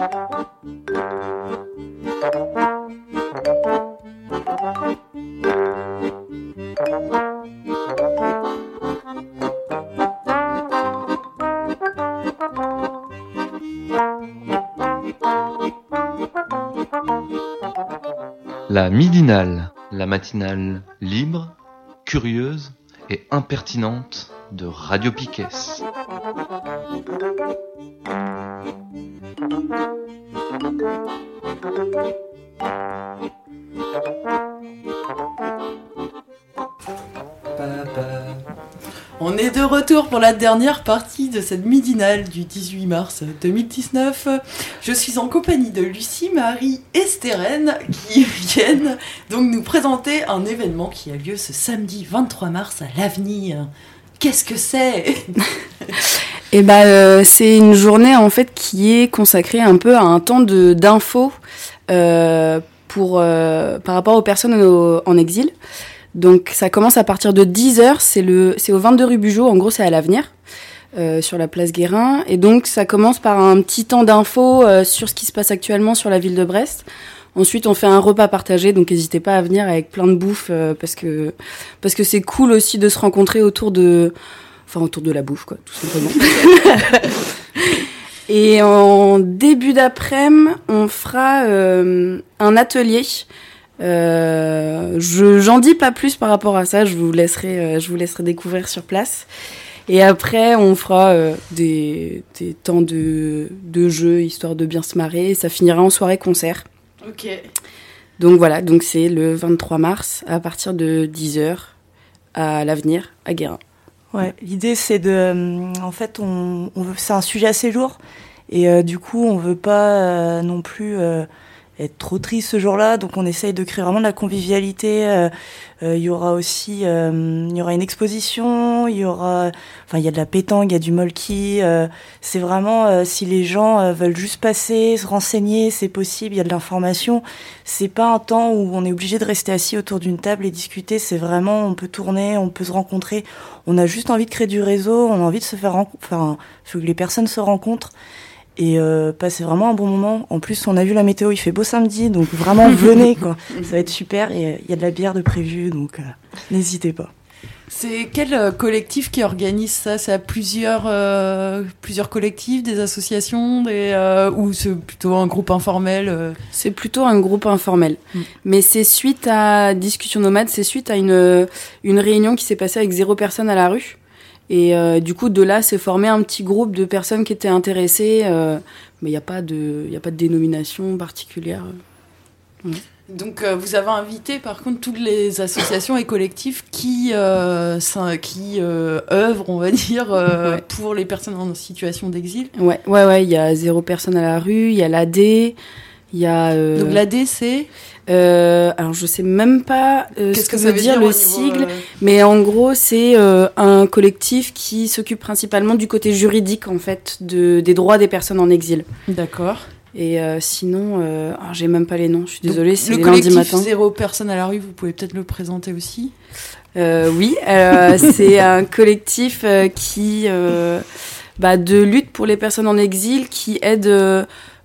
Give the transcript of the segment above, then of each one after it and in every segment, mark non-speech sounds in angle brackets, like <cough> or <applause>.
La midinale, la matinale libre, curieuse et impertinente de Radio Piquet. On est de retour pour la dernière partie de cette midinale du 18 mars 2019. Je suis en compagnie de Lucie, Marie et Stérène qui <laughs> viennent donc nous présenter un événement qui a lieu ce samedi 23 mars à l'avenir. Qu'est-ce que c'est? <laughs> Eh ben, euh, c'est une journée en fait qui est consacrée un peu à un temps de d'infos euh, pour euh, par rapport aux personnes en exil. Donc ça commence à partir de 10h, c'est le c'est au 22 rue Bugeaud, en gros c'est à l'avenir. euh, sur la place Guérin et donc ça commence par un petit temps d'infos euh, sur ce qui se passe actuellement sur la ville de Brest. Ensuite, on fait un repas partagé, donc n'hésitez pas à venir avec plein de bouffe euh, parce que parce que c'est cool aussi de se rencontrer autour de enfin autour de la bouffe quoi, tout simplement. <laughs> Et en début d'après-midi, on fera euh, un atelier. Euh, je j'en dis pas plus par rapport à ça. Je vous laisserai euh, je vous laisserai découvrir sur place. Et après, on fera des, des temps de, de jeu histoire de bien se marrer. Et ça finira en soirée concert. Ok. Donc voilà, donc c'est le 23 mars à partir de 10h à l'avenir à Guérin. Ouais, l'idée c'est de, euh, en fait, on, on c'est un sujet assez lourd. Et euh, du coup on veut pas euh, non plus être trop triste ce jour-là, donc on essaye de créer vraiment de la convivialité. euh, euh, Il y aura aussi, euh, il y aura une exposition, il y aura, enfin il y a de la pétanque, il y a du molki. euh, c'est vraiment euh, si les gens euh, veulent juste passer, se renseigner, c'est possible. Il y a de l'information. C'est pas un temps où on est obligé de rester assis autour d'une table et discuter. C'est vraiment, on peut tourner, on peut se rencontrer. On a juste envie de créer du réseau, on a envie de se faire enfin, faut que les personnes se rencontrent et euh, passer vraiment un bon moment. En plus, on a vu la météo, il fait beau samedi, donc vraiment <laughs> venez quoi. Ça va être super et euh, il y a de la bière de prévu, donc euh, n'hésitez pas. C'est quel euh, collectif qui organise ça? C'est à plusieurs, euh, plusieurs collectifs, des associations, des, euh, ou c'est plutôt un groupe informel euh? C'est plutôt un groupe informel. Mm. Mais c'est suite à Discussion Nomade, c'est suite à une, une réunion qui s'est passée avec zéro personne à la rue. Et euh, du coup, de là, s'est formé un petit groupe de personnes qui étaient intéressées. euh, mais il n'y a, pas de- y a pas de dénomination particulière. Donc euh, vous avez invité par contre toutes les associations et collectifs qui, qui œuvrent, on va dire, Ouais. pour les personnes en situation d'exil. Ouais, ouais, ouais, il y a zéro personne à la rue, il y a l'AD, il y a... euh, Donc l'AD c'est euh, alors, je sais même pas euh, ce que, que ça veut dire, le sigle. Mais en gros, c'est un collectif qui s'occupe principalement du côté juridique, en fait, de, des droits des personnes en exil. D'accord. Et sinon, j'ai même pas les noms, je suis désolée, c'est Le collectif matin. Zéro personne à la rue, vous pouvez peut-être le présenter aussi. Oui, <laughs> c'est un collectif qui, bah, de lutte pour les personnes en exil, qui aide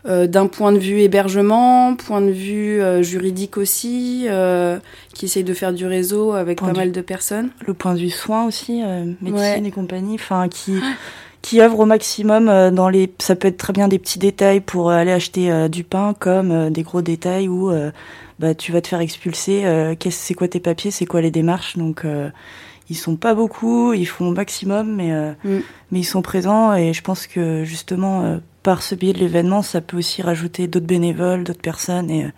d'un point de vue hébergement, point de vue euh, juridique aussi, euh, qui essaye de faire du réseau avec Point pas mal de personnes. Le point de vue soin aussi, euh, médecine Ouais. et compagnie, enfin qui qui œuvre au maximum euh, dans les. Ça peut être très bien des petits détails pour euh, aller acheter euh, du pain, comme euh, des gros détails où euh, bah tu vas te faire expulser. euh, qu'est-ce c'est quoi tes papiers, c'est quoi les démarches, donc. euh, ils sont pas beaucoup, ils font au maximum, mais euh, Mm. mais ils sont présents et je pense que justement euh, par ce biais de l'événement, ça peut aussi rajouter d'autres bénévoles, d'autres personnes et euh,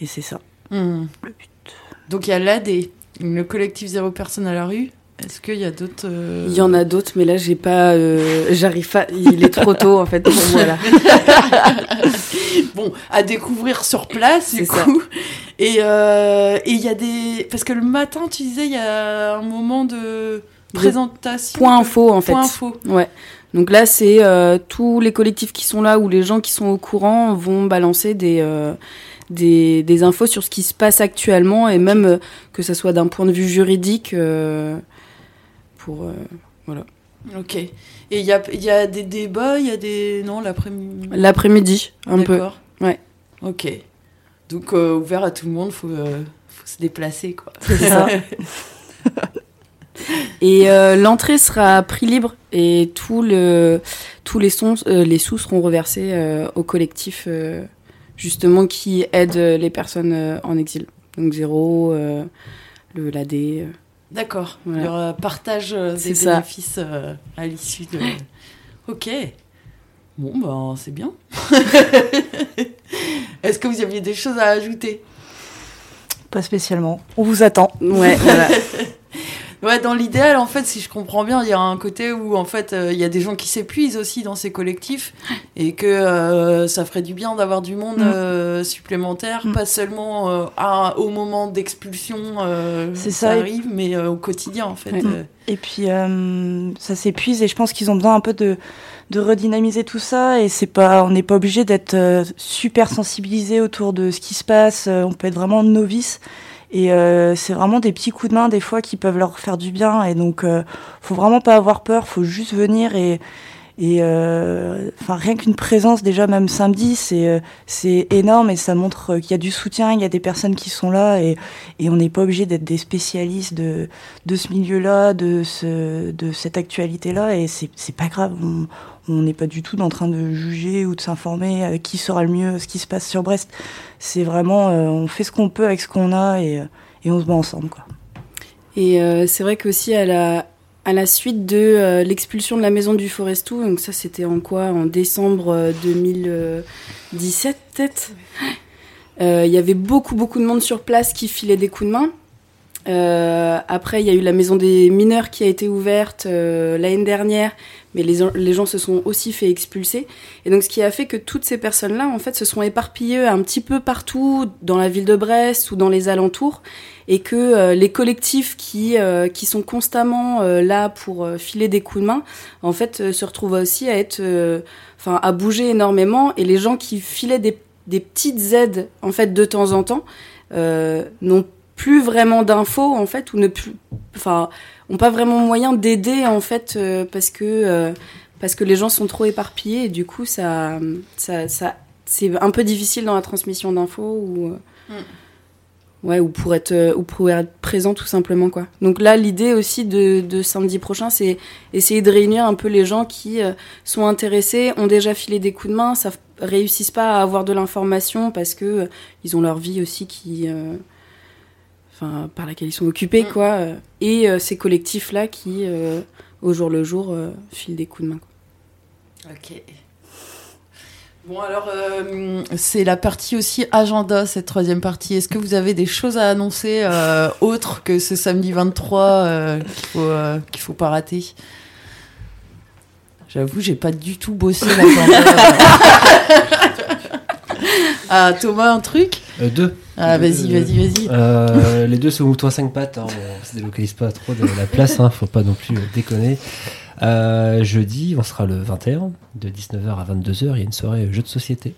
et c'est ça. Hmm. Donc il y a l'AD, le collectif Zéro personne à la rue. Est-ce qu'il y a d'autres euh, Il y en a d'autres, mais là, j'ai pas, euh, j'arrive pas, il est trop tôt, en fait, pour moi, là. <laughs> bon, à découvrir sur place, du ça. coup. Et euh, et il y a des. Parce que le matin, tu disais, il y a un moment de présentation. Point info, en fait. Point info. Ouais. Donc là, c'est euh, tous les collectifs qui sont là ou les gens qui sont au courant vont balancer des, euh, des, des infos sur ce qui se passe actuellement et même euh, que ça soit d'un point de vue juridique euh, pour euh, voilà. Ok. Et il y a, y a des débats, il y a des... Non, l'après-midi? L'après-midi, un peu. D'accord. Ouais. Ok. Donc, euh, ouvert à tout le monde, faut, euh, faut se déplacer, quoi. C'est ça. <laughs> Et euh, l'entrée sera à prix libre et tout le, tous les, sons, les sous seront reversés au collectif justement qui aide les personnes en exil. Donc Zéro, le l'AD. Euh. D'accord. Voilà. Y aura partage euh, des ça. bénéfices euh, à l'issue de... Ok. Bon, ben, c'est bien. <laughs> Est-ce que vous aviez des choses à ajouter? Pas spécialement. On vous attend. Ouais, voilà. <laughs> Ouais, dans l'idéal, en fait, si je comprends bien, il y a un côté où, en fait, euh, il y a des gens qui s'épuisent aussi dans ces collectifs et que euh, ça ferait du bien d'avoir du monde Mm. euh, supplémentaire, Mm. pas seulement à- au moment d'expulsion, ça ça. arrive, mais au quotidien, en fait. Et puis ça s'épuise et je pense qu'ils ont besoin un peu de, de redynamiser tout ça et c'est pas on n'est pas obligé d'être super sensibilisé autour de ce qui se passe. On peut être vraiment novice et euh, c'est vraiment des petits coups de main des fois qui peuvent leur faire du bien. Et donc euh, faut vraiment pas avoir peur, faut juste venir et et euh, enfin rien qu'une présence déjà même samedi c'est euh, c'est énorme et ça montre qu'il y a du soutien, il y a des personnes qui sont là et on n'est pas obligé d'être des spécialistes de de ce milieu-là, de, ce, de cette actualité-là, et c'est pas grave. On n'est pas du tout en train de juger ou de s'informer euh, qui sera le mieux, ce qui se passe sur Brest. C'est vraiment, euh, on fait ce qu'on peut avec ce qu'on a et, euh, et on se bat ensemble. Quoi. Et euh, c'est vrai qu'aussi à la, à la suite de euh, l'expulsion de la maison du Forestou, donc ça c'était en quoi? En décembre euh, 2017 peut-être? Euh, Il y avait beaucoup beaucoup de monde sur place qui filait des coups de main. Euh, après, il y a eu la maison des mineurs qui a été ouverte euh, l'année dernière, mais les, gens se sont aussi fait expulser. Et donc, ce qui a fait que toutes ces personnes-là, en fait, se sont éparpillées un petit peu partout dans la ville de Brest ou dans les alentours, et que euh, les collectifs qui sont constamment là pour filer des coups de main, en fait, se retrouvent aussi à être, enfin, à bouger énormément. Et les gens qui filaient des des petites aides, en fait, de temps en temps, n'ont plus vraiment d'infos en fait ou ne plus enfin ont pas vraiment moyen d'aider en fait euh, parce que euh, parce que les gens sont trop éparpillés et du coup ça ça, ça c'est un peu difficile dans la transmission d'infos ou euh, ouais ou pour être ou pour être présent tout simplement quoi. Donc là l'idée aussi de, de samedi prochain c'est essayer de réunir un peu les gens qui sont intéressés ont déjà filé des coups de main ça réussissent pas à avoir de l'information parce que ils ont leur vie aussi qui enfin par laquelle ils sont occupés Mm. quoi euh, et euh, ces collectifs là qui euh, au jour le jour filent des coups de main quoi. Ok. Bon, alors, euh, c'est la partie aussi agenda, cette troisième partie. Est-ce que vous avez des choses à annoncer euh, autres que ce samedi 23 euh, qu'il faut, qu'il faut pas rater? J'avoue, j'ai pas du tout bossé l'agenda. <laughs> ah, Thomas, un truc? Euh, deux. Ah, vas-y, Euh, vas-y, vas-y. Euh, les deux se mouton à cinq pattes. Hein. On se délocalise pas trop de la place. Hein. Faut pas non plus euh, déconner. Euh, jeudi, on sera le 21 de 19h à 22h. Il y a une soirée jeux de société.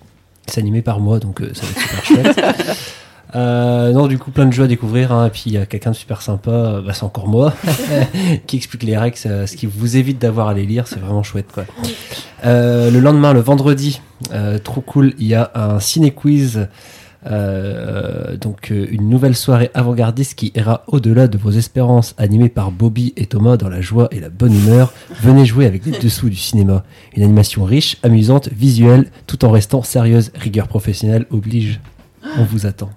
C'est animé par moi, donc ça va être super chouette. <laughs> Euh, non, du coup, plein de jeux à découvrir. Hein. Et puis, il y a quelqu'un de super sympa, bah, c'est encore moi, <laughs> <laughs> qui explique les règles, ce qui vous évite d'avoir à les lire. C'est vraiment chouette, quoi. Euh, le lendemain, le vendredi, euh, trop cool, il y a un ciné-quiz. Euh, donc euh, une nouvelle soirée avant-gardiste qui ira au-delà de vos espérances, animée par Bobby et Thomas dans la joie et la bonne humeur. Venez jouer avec les dessous du cinéma. Une animation riche, amusante, visuelle, tout en restant sérieuse. Rigueur professionnelle oblige. On vous attend.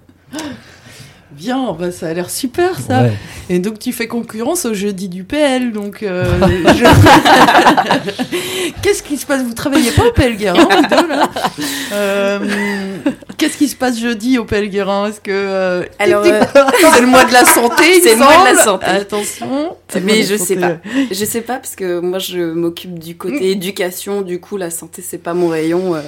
Bien, bah, ça a l'air super ça. Ouais. Et donc tu fais concurrence au jeudi du PL, donc euh, <laughs> je- qu'est-ce qui se passe? Vous travaillez pas au PL Euh, Qu'est-ce qui se passe jeudi au PL Guérin Est-ce que euh, Alors, tic, <laughs> c'est le mois de la santé C'est le mois de la santé. Attention. Mais je la sais santé. pas. Je sais pas parce que moi je m'occupe du côté éducation, du coup la santé c'est pas mon rayon. euh,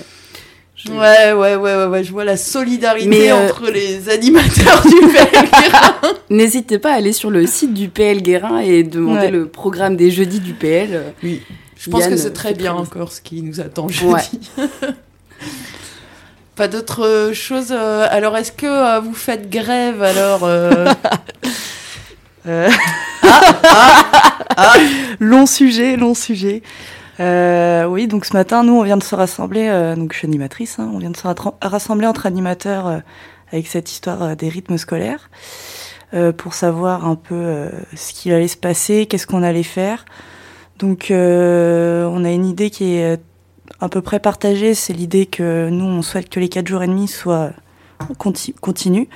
je- Ouais, ouais, ouais, ouais, ouais, je vois la solidarité Mais, euh, entre les animateurs du <laughs> PL Guérin. N'hésitez pas à aller sur le site du PL Guérin et demander Ouais. le programme des jeudis du PL. euh, Oui, je pense Yann, que c'est très bien encore ce qui nous attend jeudi. Ouais. <laughs> Pas d'autres choses. euh, alors, est-ce que euh, vous faites grève alors euh, <laughs> euh, ah, ah, long sujet, long sujet. Euh, oui, donc ce matin, nous, on vient de se rassembler, euh, donc je suis animatrice, hein, on vient de se rassembler entre animateurs euh, avec cette histoire euh, des rythmes scolaires euh, pour savoir un peu ce qu'il allait se passer, qu'est-ce qu'on allait faire. Donc on a une idée qui est à peu près partagée, c'est l'idée que nous, on souhaite que les quatre jours et demi soient continus.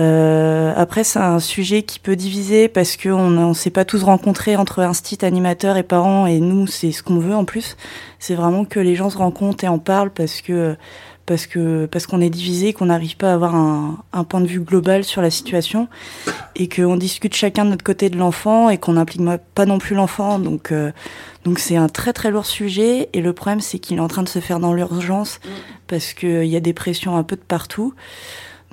Euh, après, c'est un sujet qui peut diviser parce qu'on ne s'est pas tous rencontrés entre instit, animateurs et parents, et nous, c'est ce qu'on veut en plus. C'est vraiment que les gens se rencontrent et en parlent parce que parce que parce qu'on est divisé, qu'on n'arrive pas à avoir un, un, point de vue global sur la situation, et qu'on discute chacun de notre côté de l'enfant et qu'on n'implique pas non plus l'enfant. Donc euh, donc c'est un très très lourd sujet, et le problème c'est qu'il est en train de se faire dans l'urgence parce qu'il y a des pressions un peu de partout.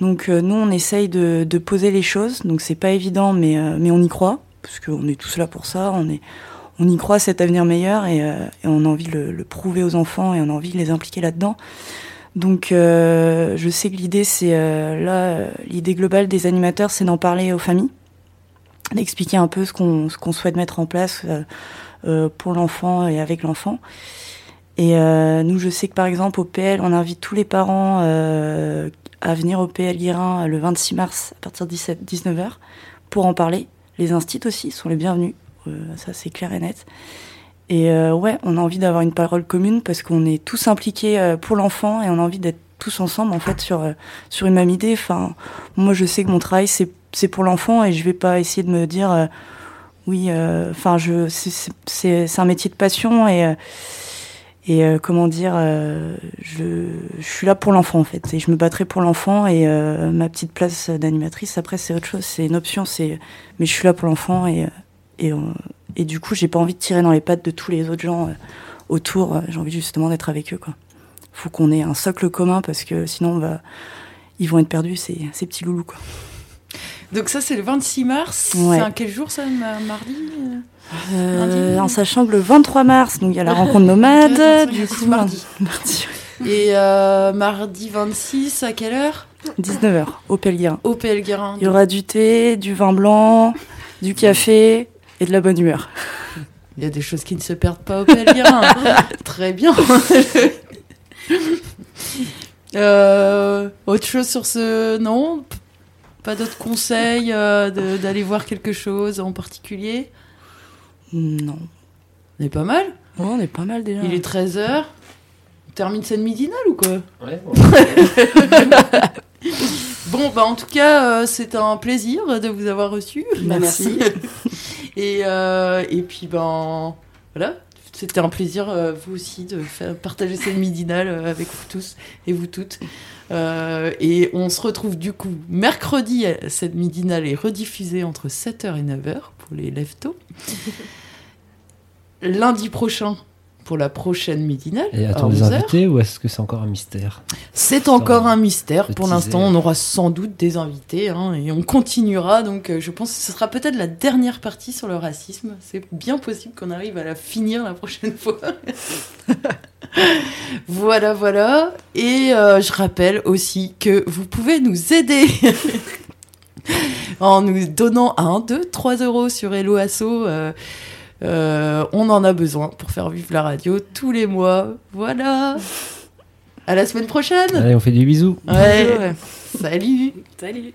Donc euh, nous, on essaye de, de, poser les choses. Donc c'est pas évident, mais, euh, mais on y croit, parce qu'on est tous là pour ça. On, est, on y croit cet avenir meilleur et, euh, on a envie de le, prouver aux enfants et on a envie de les impliquer là-dedans. Donc je sais que l'idée, c'est là, l'idée globale des animateurs, c'est d'en parler aux familles, d'expliquer un peu ce qu'on qu'on souhaite mettre en place pour l'enfant et avec l'enfant. Et euh, nous, je sais que par exemple au PL, on invite tous les parents euh, à venir au PL Guérin le 26 mars à partir de 19h pour en parler. Les instits aussi sont les bienvenus, euh, ça c'est clair et net. Et euh, ouais, on a envie d'avoir une parole commune parce qu'on est tous impliqués euh, pour l'enfant et on a envie d'être tous ensemble en fait sur sur une même idée. Enfin, moi je sais que mon travail c'est c'est pour l'enfant et je vais pas essayer de me dire oui, enfin je c'est c'est un métier de passion et et euh, comment dire, euh, je, je, suis là pour l'enfant en fait, et je me battrai pour l'enfant. Et euh, ma petite place d'animatrice, après c'est autre chose, c'est une option. C'est, mais je suis là pour l'enfant et et, et du coup, j'ai pas envie de tirer dans les pattes de tous les autres gens autour. J'ai envie justement d'être avec eux. Quoi. Faut qu'on ait un socle commun parce que sinon, on va, ils vont être perdus ces, ces petits loulous quoi. Donc ça, c'est le 26 mars. Ouais. C'est un quel jour ça, mardi euh, en sachant que le 23 mars, donc il y a la rencontre nomade, <laughs> du coup mardi. <laughs> mardi. Et euh, mardi 26, à quelle heure? 19h, au Pelguerin. Au Pelguerin. Il y aura du thé, du vin blanc, du café et de la bonne humeur. Il y a des choses qui ne se perdent pas au Pelguerin. <laughs> Très bien. <laughs> euh, autre chose sur ce... Non? Pas d'autres conseils euh, d'aller voir quelque chose en particulier? Non. On est pas mal Ouais, on est pas mal déjà. Il est 13h. On termine cette midinale ou quoi? <laughs> Ouais. Bon, bah en tout cas, euh, c'est un plaisir de vous avoir reçu. Merci. Et, euh, et puis, ben voilà, c'était un plaisir, euh, vous aussi, de faire, partager cette midinale euh, avec vous tous et vous toutes. Et on se retrouve du coup mercredi, cette midinale est rediffusée entre 7h et 9h pour les leftos. <laughs> Lundi prochain, pour la prochaine midinale. Et attends des invités ou est-ce que c'est encore un mystère C'est encore un mystère. Pour l'instant, on aura sans doute des invités hein, et on continuera. Donc, euh, je pense que ce sera peut-être la dernière partie sur le racisme. C'est bien possible qu'on arrive à la finir la prochaine fois. <laughs> voilà, voilà. Et euh, je rappelle aussi que vous pouvez nous aider. <laughs> en nous donnant 1, 2, 3 euros sur Hello Asso. Euh, euh, on en a besoin pour faire vivre la radio tous les mois. Voilà. À la semaine prochaine. Allez, on fait des bisous. Ouais. Salut. Salut.